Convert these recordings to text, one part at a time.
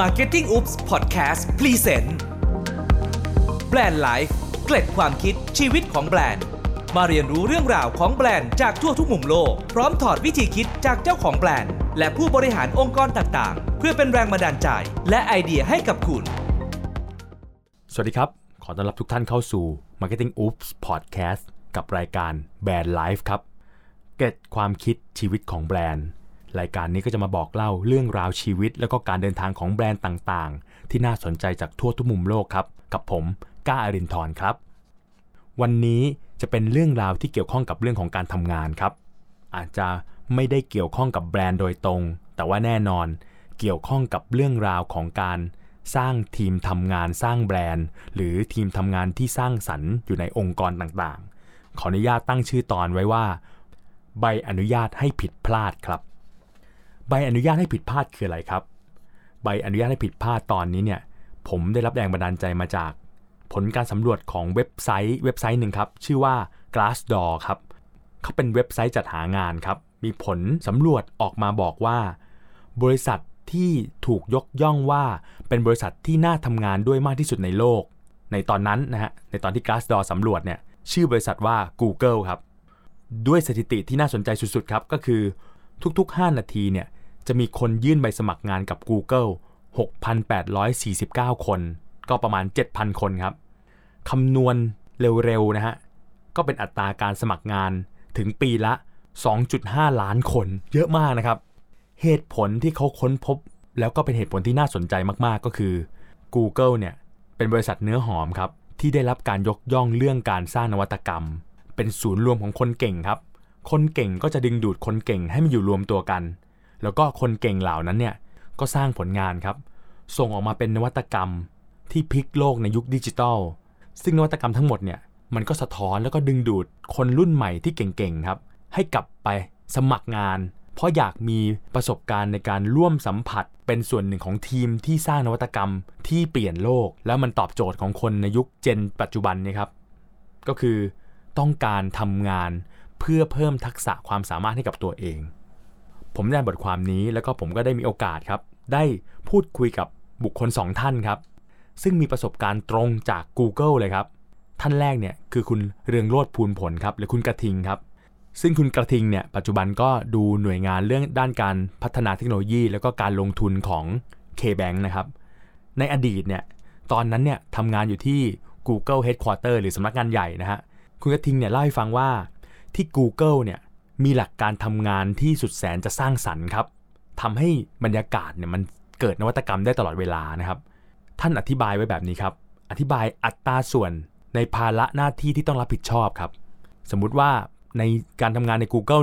Marketing Oops Podcast Present Brand Life เกร็ดความคิดชีวิตของแบรนด์ มาเรียนรู้เรื่องราวของแบรนด์จากทั่วทุกมุมโลก พร้อมถอดวิธีคิดจากเจ้าของแบรนด์ และผู้บริหารองค์กรต่างๆ เพื่อเป็นแรงบันดาลใจ และไอเดียให้กับคุณ สวัสดีครับ ขอต้อนรับทุกท่านเข้าสู่ Marketing Oops Podcast กับรายการ Brand Life ครับ เกร็ดความคิดชีวิตของแบรนด์ รายการนี้ก็จะมาบอกเล่าเรื่องราวชีวิต แล้วก็การเดินทางของแบรนด์ต่างๆ ที่น่าสนใจจากทั่วทุกมุมโลกครับ กับผมก้าอารินทร์ครับ วันนี้จะเป็นเรื่องราวที่เกี่ยวข้องกับเรื่องของการทำงานครับ อาจจะไม่ได้เกี่ยวข้องกับแบรนด์โดยตรง แต่ว่าแน่นอน เกี่ยวข้องกับเรื่องราวของการสร้างทีมทำงานสร้างแบรนด์ หรือทีมทำงานที่สร้างสรรค์อยู่ในองค์กรต่างๆ ขออนุญาตตั้งชื่อตอนไว้ว่า ใบอนุญาตให้ผิดพลาดครับ ใบอนุญาตให้ผิดพลาดคืออะไรครับ ใบอนุญาตให้ผิดพลาดตอนนี้เนี่ย ผมได้รับแรงบันดาลใจมาจาก ผลการสำรวจของเว็บไซต์เว็บไซต์หนึ่งครับ ชื่อว่า Glassdoor ครับเขาเป็นเว็บไซต์จัดหางานครับ มีผลสำรวจออกมาบอกว่า บริษัทที่ถูกยกย่องว่าเป็นบริษัทที่น่าทำงานด้วยมากที่สุดในโลก ในตอนนั้นนะฮะ ในตอนที่ Glassdoor สำรวจเนี่ย ชื่อบริษัทว่า Google ครับ ด้วยสถิติที่น่าสนใจสุดๆครับ ก็คือ ทุกๆ 5 นาทีเนี่ยจะมีคนยื่นใบสมัครงานกับ Google 6,849 คน ก็ประมาณ 7,000 คนครับคำนวณเร็วๆนะฮะ ก็เป็นอัตราการสมัครงานถึงปีละ 2.5 ล้านคน เยอะมากนะครับ เหตุผลที่เขาค้นพบ แล้วก็เป็นเหตุผลที่น่าสนใจมากๆก็คือ Google เนี่ย เป็นบริษัทเนื้อหอมครับ ที่ได้รับการยกย่องเรื่องการสร้างนวัตกรรม เป็นศูนย์รวมของคนเก่งครับ คนเก่งก็จะดึงดูดคนเก่งให้มาอยู่รวมตัวกัน แล้วก็คนเก่งเหล่านั้นเนี่ยก็สร้างผลงานครับ ส่งออกมาเป็นนวัตกรรมที่พลิกโลกในยุคดิจิทัล ซึ่งนวัตกรรมทั้งหมดเนี่ยมันก็สะท้อนแล้วก็ดึงดูดคนรุ่นใหม่ที่เก่งๆครับ ให้กลับไปสมัครงาน เพราะอยากมีประสบการณ์ในการร่วมสัมผัส เป็นส่วนหนึ่งของทีมที่สร้างนวัตกรรมที่เปลี่ยนโลก แล้วมันตอบโจทย์ของคนในยุคเจนปัจจุบันนี้ครับก็คือต้องการทำงาน เพื่อเพิ่มทักษะความสามารถให้กับตัวเอง ผมได้บทความนี้แล้วก็ผมก็ได้มีโอกาสครับ ได้พูดคุยกับบุคคล 2 ท่านครับ ซึ่งมีประสบการณ์ตรงจาก Google เลยครับ ท่านแรกเนี่ยคือคุณเรืองโรธภูลผลครับหรือคุณกระทิงครับ ซึ่งคุณกระทิงเนี่ยปัจจุบันก็ดูหน่วยงานเรื่องด้านการพัฒนาเทคโนโลยี แล้วก็การลงทุนของ K-Bank นะครับ ในอดีตเนี่ยตอนนั้นเนี่ยทำงานอยู่ที่ Google Headquarter หรือสำนักงานใหญ่นะฮะ คุณกระทิงเนี่ยเล่าให้ฟังว่า ที่ Google เนี่ยมีหลักการทำงานที่สุดแสนจะสร้างสรรค์ครับทำให้บรรยากาศเนี่ยมันเกิดนวัตกรรมได้ตลอดเวลานะครับ ท่านอธิบายไว้แบบนี้ครับ อธิบายอัตราส่วนในภาระหน้าที่ที่ต้องรับผิดชอบครับ สมมุติว่าในการทำงานใน Google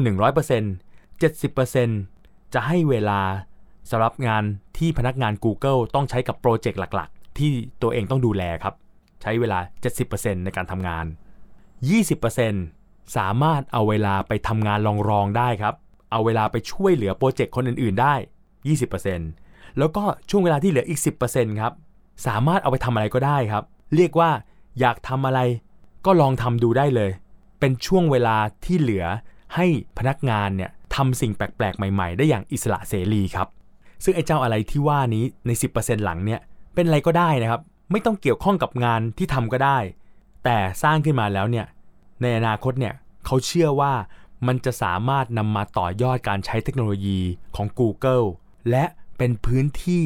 100% 70%จะให้เวลาสำหรับงานที่พนักงาน Google ต้องใช้กับโปรเจกต์หลักๆ ที่ตัวเองต้องดูแลครับ ใช้เวลา 70%ในการทำงาน 20% สามารถเอาเวลาไปทำงานรองๆได้ครับ เอาเวลาไปช่วยเหลือโปรเจกต์คนอื่นๆได้ 20%แล้วก็ช่วงเวลาที่เหลืออีก 10%ครับ สามารถเอาไปทำอะไรก็ได้ครับ เรียกว่าอยากทำอะไรก็ลองทำดูได้เลย เป็นช่วงเวลาที่เหลือให้พนักงานเนี่ยทำสิ่งแปลกๆ ใหม่ๆ ได้อย่างอิสระเสรีครับ ซึ่งไอ้เจ้าอะไรที่ว่านี้ใน 10%หลังเนี่ยเป็นอะไรก็ได้นะครับ ไม่ต้องเกี่ยวข้องกับงานที่ทำก็ได้ แต่สร้างขึ้นมาแล้วเนี่ย ในอนาคตเนี่ยเขาเชื่อว่ามันจะสามารถนำมาต่อยอดการใช้เทคโนโลยีของ Google และเป็นพื้นที่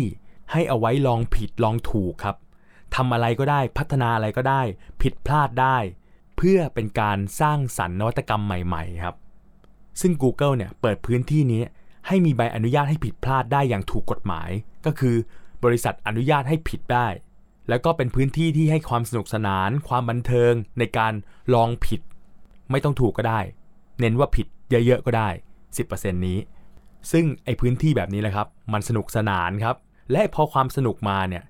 ให้เอาไว้ลองผิดลองถูกครับทำอะไรก็ได้พัฒนาอะไรก็ได้ ผิดพลาดได้ เพื่อเป็นการสร้างสรรค์นวัตกรรมใหม่ ๆ ครับ ซึ่ง Google เนี่ยเปิดพื้นที่นี้ให้มีใบอนุญาตให้ผิดพลาดได้อย่างถูกกฎหมาย ก็คือบริษัทอนุญาตให้ผิดได้ แล้วก็เป็นพื้นที่ที่ให้ความสนุกสนาน ความบันเทิงในการลองผิด ไม่ต้องถูกก็ได้ เน้นว่าผิดเยอะๆก็ได้ 10%นี้ ซึ่งไอพื้นที่แบบนี้แหละครับ มันสนุกสนานครับ และพอความสนุกมาเนี่ย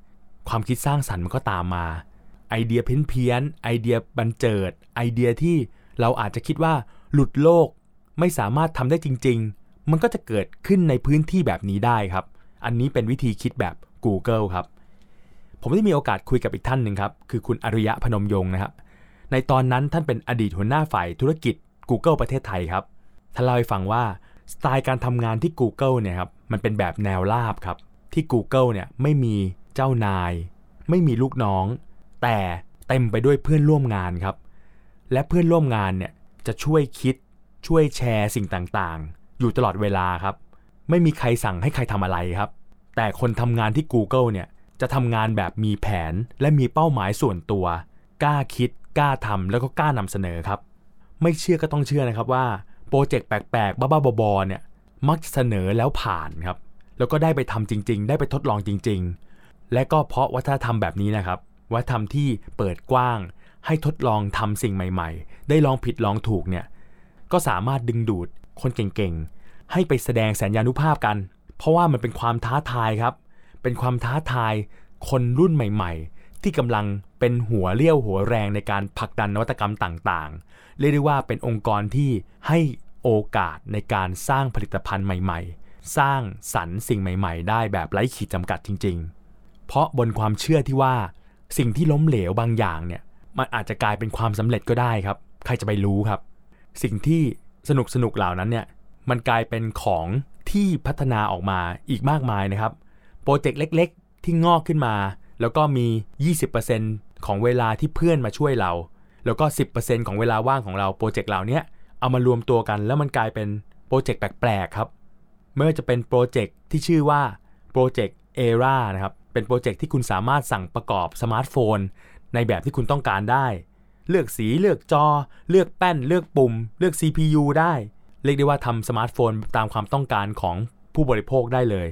ความคิดสร้างสรรค์มันก็ตามมา ไอเดียเพี้ยนๆไอเดียบันเจิด ไอเดียที่เราอาจจะคิดว่าหลุดโลกไม่สามารถทำได้จริง ๆ มันก็จะเกิดขึ้นในพื้นที่แบบนี้ได้ครับ อันนี้เป็นวิธีคิดแบบ Google ครับ ผมได้มีโอกาสคุยกับอีกท่านหนึ่งครับ คือคุณอริยะพนมยงค์นะครับ ในตอนนั้นท่านเป็นอดีตหัวหน้าฝ่ายธุรกิจ Google ประเทศไทยครับ ท่านเล่าให้ฟังว่าสไตล์การทำงานที่ Google เนี่ยครับ มันเป็นแบบแนวราบครับ ที่ Google เนี่ยไม่มีเจ้านาย ไม่มีลูกน้อง แต่เต็มไปด้วยเพื่อนร่วมงานครับ และเพื่อนร่วมงานเนี่ยจะช่วยคิด ช่วยแชร์สิ่งต่างๆ อยู่ตลอดเวลาครับ ไม่มีใครสั่งให้ใครทำอะไรครับ แต่คนทำงานที่ Google เนี่ย จะทำงานแบบมีแผนและมีเป้าหมายส่วนตัว กล้าคิด กล้าทำแล้วก็กล้านำเสนอครับ ไม่เชื่อก็ต้องเชื่อนะครับว่าโปรเจกต์แปลกๆ บ้าๆบอๆเนี่ยมักจะเสนอแล้วผ่านครับ แล้วก็ได้ไปทำจริง ๆ ได้ไปทดลองจริง ๆ และก็เพราะวัฒนธรรมแบบนี้นะครับ วัฒนธรรมที่เปิดกว้าง ให้ทดลองทำสิ่งใหม่ ๆ ได้ลองผิดลองถูกเนี่ยก็สามารถดึงดูดคนเก่งๆ ให้ไปแสดงแสนยานุภาพกัน เพราะว่ามันเป็นความท้าทายครับ เป็นความท้าทายคนรุ่นใหม่ ๆ ที่กำลังเป็นหัวเรี่ยวหัวแรงในการผลักดันนวัตกรรมต่างๆ เรียกได้ว่าเป็นองค์กรที่ให้โอกาสในการสร้างผลิตภัณฑ์ใหม่ ๆ สร้างสรรค์สิ่งใหม่ ๆ ได้แบบไร้ขีดจำกัดจริง ๆ เพราะบนความเชื่อที่ว่าสิ่งที่ล้มเหลวบางอย่างเนี่ยมันอาจจะกลายเป็นความสำเร็จก็ได้ครับ ใครจะไปรู้ครับ สิ่งที่สนุกสนุกเหล่านั้นเนี่ยมันกลายเป็นของที่พัฒนาออกมาอีกมากมายนะครับ โปรเจกต์เล็ก ๆ ที่งอกขึ้นมา แล้วก็มี 20%ของเวลาที่เพื่อนมาช่วยเรา แล้วก็ 10%ของเวลาว่างของเราโปรเจกต์เหล่านี้เอามารวมตัวกันแล้วมันกลายเป็นโปรเจกต์แปลกๆครับไม่ว่าจะเป็นโปรเจกต์ที่ชื่อว่าโปรเจกต์ Ara นะครับเป็นโปรเจกต์ที่คุณสามารถสั่งประกอบสมาร์ทโฟน ในแบบที่คุณต้องการได้ เลือกสีเลือกจอ เลือกแป้น เลือกปุ่ม เลือก CPU ได้ เรียกได้ว่าทำสมาร์ทโฟนตามความต้องการของผู้บริโภคได้เลย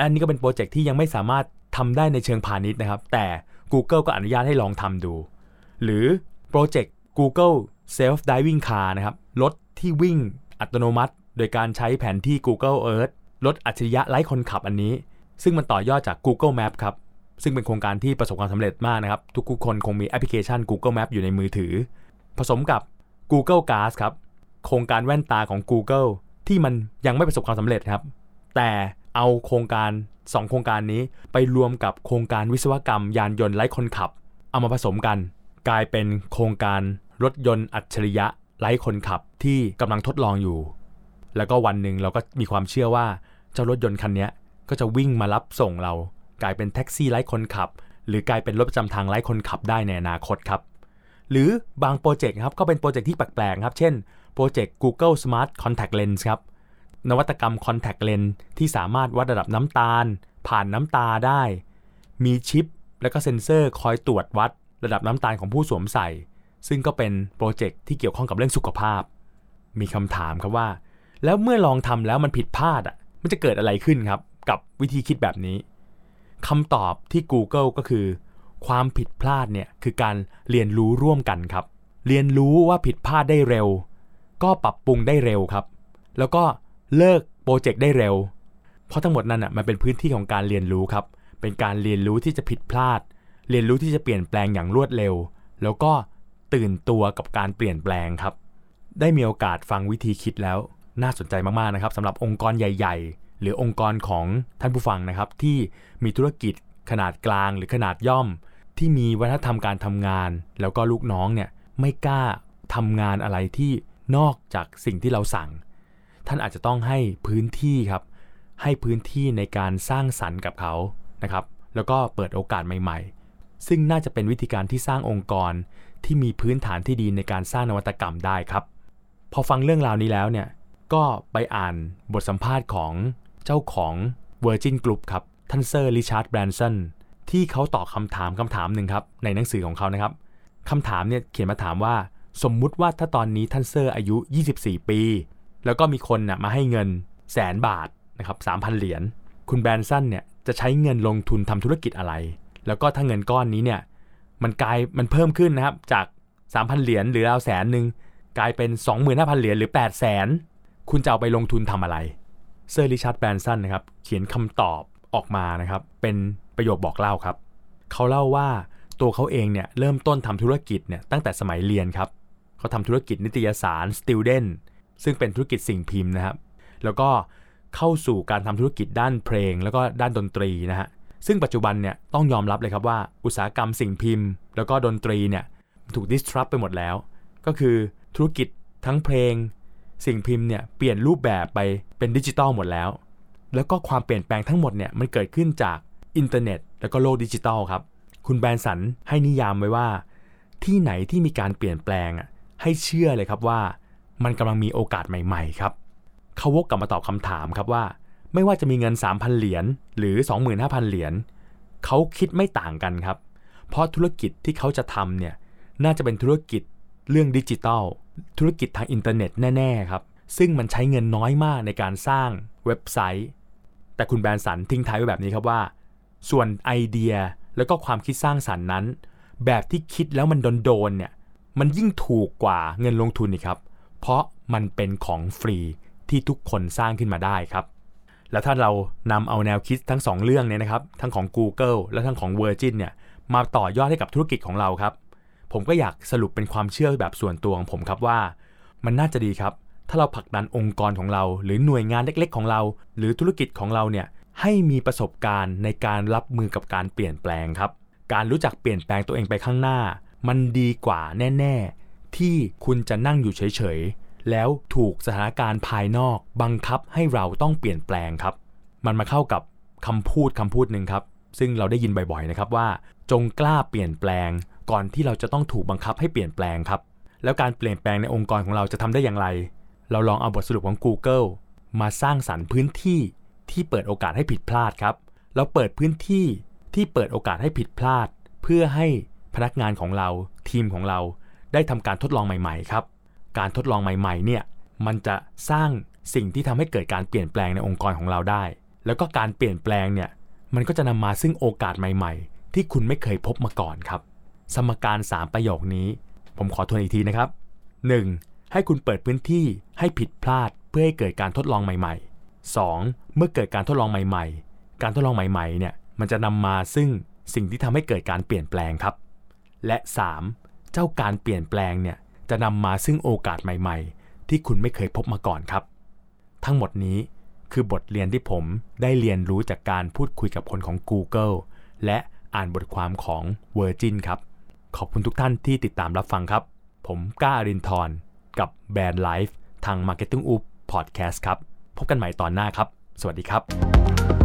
อันนี้ก็เป็นโปรเจกต์ที่ยังไม่สามารถทำได้ในเชิงพาณิชย์นะครับ แต่ Google ก็อนุญาตให้ลองทำดู หรือโปรเจกต์ Google Self Driving Car นะครับ รถที่วิ่งอัตโนมัติ โดยการใช้แผนที่ Google Earth รถอัจฉริยะไร้คนขับอันนี้ ซึ่งมันต่อยอดจาก Google Map ครับ ซึ่งเป็นโครงการที่ประสบความสำเร็จมากนะครับ ทุกคนคงมีแอปพลิเคชัน Google Map อยู่ในมือถือ ผสมกับ Google Glass ครับ โครงการแว่นตาของ Google ที่มันยังไม่ประสบความสำเร็จครับ แต่ เอาโครงการ 2 โครงการนี้ไปรวมกับโครงการวิศวกรรม ยานยนต์ไร้คนขับ เอามาผสมกัน กลายเป็นโครงการรถยนต์อัจฉริยะไร้คนขับที่กำลังทดลองอยู่ แล้วก็วันหนึ่งเราก็มีความเชื่อว่าเจ้ารถยนต์คันนี้ก็จะวิ่งมารับส่งเรา กลายเป็นแท็กซี่ไร้คนขับ หรือกลายเป็นรถประจำทางไร้คนขับได้ในอนาคตครับหรือบางโปรเจกต์ครับก็เป็นโปรเจกต์ที่แปลกๆครับ เช่นโปรเจกต์ Google Smart Contact Lens ครับ นวัตกรรม Contact Lens ที่สามารถวัดระดับน้ำตาล ผ่านน้ำตาได้ มีชิป และก็เซ็นเซอร์คอยตรวจวัดระดับน้ำตาลของผู้สวมใส่ ซึ่งก็เป็นโปรเจกต์ที่เกี่ยวข้องกับเรื่องสุขภาพ มีคำถามครับว่า แล้วเมื่อลองทำแล้วมันผิดพลาดอะมันจะเกิดอะไรขึ้นครับ กับวิธีคิดแบบนี้คำตอบที่ Google ก็คือ ความผิดพลาดเนี่ยคือการเรียนรู้ร่วมกันครับ เรียนรู้ว่าผิดพลาดได้เร็ว ก็ปรับปรุงได้เร็วครับ แล้วก็ เลิกโปรเจกต์ได้เร็ว เพราะทั้งหมดนั้นอะมันเป็นพื้นที่ของการเรียนรู้ครับ เป็นการเรียนรู้ที่จะผิดพลาด เรียนรู้ที่จะเปลี่ยนแปลงอย่างรวดเร็ว แล้วก็ตื่นตัวกับการเปลี่ยนแปลงครับ ได้มีโอกาสฟังวิธีคิดแล้วน่าสนใจมาก ๆ นะครับสำหรับองค์กรใหญ่ ๆ หรือองค์กรของท่านผู้ฟังนะครับ ที่มีธุรกิจขนาดกลางหรือขนาดย่อม ที่มีวัฒนธรรมการทำงาน แล้วก็ลูกน้องเนี่ยไม่กล้าทำงานอะไรที่นอกจากสิ่งที่เราสั่ง ท่านอาจจะต้องให้พื้นที่ครับ ให้พื้นที่ในการสร้างสรรค์กับเขานะครับ แล้วก็เปิดโอกาสใหม่ ๆ ซึ่งน่าจะเป็นวิธีการที่สร้างองค์กรที่มีพื้นฐานที่ดีในการสร้างนวัตกรรมได้ครับ พอฟังเรื่องราวนี้แล้วเนี่ย ก็ไปอ่านบทสัมภาษณ์ของเจ้าของ Virgin Group ครับ ท่านเซอร์ริชาร์ดแบรนสันที่เขาตอบคำถามคำถามหนึ่งครับ ในหนังสือของเขานะครับคำถามเนี่ยเขียนมาถามว่า สมมุติว่าถ้าตอนนี้ท่านเซอร์อายุ 24 ปี แล้วก็มีคนนะมาให้เงินแสนบาทนะครับ3,000เหรียญคุณแบรนสันเนี่ยจะใช้เงินลงทุนทำธุรกิจอะไร แล้วก็ถ้าเงินก้อนนี้เนี่ยมันกลายมันเพิ่มขึ้นนะครับจาก 3,000 เหรียญหรือราวแสนหนึ่งกลายเป็น 25,000 เหรียญหรือ 8 0 0แสนคุณจะเอาไปลงทุนทำอะไร เซอร์ริชาร์ดแบรนสันนะครับเขียนคำตอบออกมานะครับเป็นประโยคบอกเล่าครับ เขาเล่าว่าตัวเขาเองเนี่ยเริ่มต้นทำธุรกิจเนี่ยตั้งแต่สมัยเรียนครับ เขาทำธุรกิจนิตยสาร Student ซึ่งเป็นธุรกิจสิ่งพิมพ์นะครับ แล้วก็เข้าสู่การทำธุรกิจด้านเพลง แล้วก็ด้านดนตรีนะฮะ ซึ่งปัจจุบันเนี่ยต้องยอมรับเลยครับว่าอุตสาหกรรมสิ่งพิมพ์ แล้วก็ดนตรีเนี่ยถูก disrupt ไปหมดแล้ว ก็คือธุรกิจทั้งเพลง สิ่งพิมพ์เนี่ยเปลี่ยนรูปแบบไปเป็นดิจิตอลหมดแล้ว แล้วก็ความเปลี่ยนแปลงทั้งหมดเนี่ยมันเกิดขึ้นจากอินเทอร์เน็ต แล้วก็โลกดิจิตอลครับ คุณแบรนสันให้นิยามไว้ว่า ที่ไหนที่มีการเปลี่ยนแปลงอะให้เชื่อเลยครับว่า มันกำลังมีโอกาสใหม่ๆครับเขาวกกลับมาตอบคำถามครับว่า ไม่ว่าจะมีเงิน 3,000 เหรียญหรือ 25,000 เหรียญเขาคิดไม่ต่างกันครับ เพราะธุรกิจที่เขาจะทำเนี่ยน่าจะเป็นธุรกิจเรื่องดิจิทัลธุรกิจทางอินเทอร์เน็ตแน่ๆครับ ซึ่งมันใช้เงินน้อยมากในการสร้างเว็บไซต์ แต่คุณแบรนสันทิ้งท้ายไว้แบบนี้ครับว่า ส่วนไอเดียแล้วก็ความคิดสร้างสรรค์นั้น แบบที่คิดแล้วมันโดนๆเนี่ยมันยิ่งถูกกว่าเงินลงทุนนี่ครับ เพราะมันเป็นของฟรีที่ทุกคนสร้างขึ้นมาได้ครับ แล้วถ้าเรานำเอาแนวคิดทั้ง 2 เรื่องเนี่ยนะครับ ทั้งของ Google และทั้งของ Virgin เนี่ยมาต่อยอดให้กับธุรกิจของเราครับ ผมก็อยากสรุปเป็นความเชื่อแบบส่วนตัวของผมครับว่า มันน่าจะดีครับ ถ้าเราผลักดันองค์กรของเรา หรือหน่วยงานเล็ก ๆ ของเรา หรือธุรกิจของเราเนี่ยให้มีประสบการณ์ในการรับมือกับการเปลี่ยนแปลงครับ การรู้จักเปลี่ยนแปลงตัวเองไปข้างหน้า มันดีกว่าแน่ๆ ที่คุณจะนั่งอยู่เฉยๆ แล้วถูกสถานการณ์ภายนอกบังคับให้เราต้องเปลี่ยนแปลงครับ มันมาเข้ากับคำพูดคำพูดหนึ่งครับ ซึ่งเราได้ยินบ่อยๆนะครับว่า จงกล้าเปลี่ยนแปลง ก่อนที่เราจะต้องถูกบังคับให้เปลี่ยนแปลงครับ แล้วการเปลี่ยนแปลงในองค์กรของเราจะทำได้อย่างไร เราลองเอาบทสรุปของ Google มาสร้างสรรค์พื้นที่ที่เปิดโอกาสให้ผิดพลาดครับ เราเปิดพื้นที่ที่เปิดโอกาสให้ผิดพลาด เพื่อให้พนักงานของเราทีมของเรา ได้ทำการทดลองใหม่ๆครับ การทดลองใหม่ๆเนี่ยมันจะสร้างสิ่งที่ทำให้เกิดการเปลี่ยนแปลงในองค์กรของเราได้ แล้วก็การเปลี่ยนแปลงเนี่ยมันก็จะนำมาซึ่งโอกาสใหม่ๆ ที่คุณไม่เคยพบมาก่อนครับ สมการ 3 ประโยคนี้ ผมขอทวนอีกทีนะครับ 1. ให้คุณเปิดพื้นที่ให้ผิดพลาดเพื่อให้เกิดการทดลองใหม่ๆ 2. เมื่อเกิดการทดลองใหม่ๆ การทดลองใหม่ๆเนี่ยมันจะนำมาซึ่งสิ่งที่ทำให้เกิดการเปลี่ยนแปลงครับ และ 3. เจ้าการเปลี่ยนแปลงเนี่ยจะนำมาซึ่งโอกาสใหม่ ๆ ที่คุณไม่เคยพบมาก่อนครับ ทั้งหมดนี้คือบทเรียนที่ผมได้เรียนรู้จากการพูดคุยกับคนของ Google และอ่านบทความของ Virgin ครับ ขอบคุณทุกท่านที่ติดตามรับฟังครับ ผมก้าอรินทร์กับแบรนด์ไลฟ์ทาง Marketing Up Podcast ครับ พบกันใหม่ตอนหน้าครับ สวัสดีครับ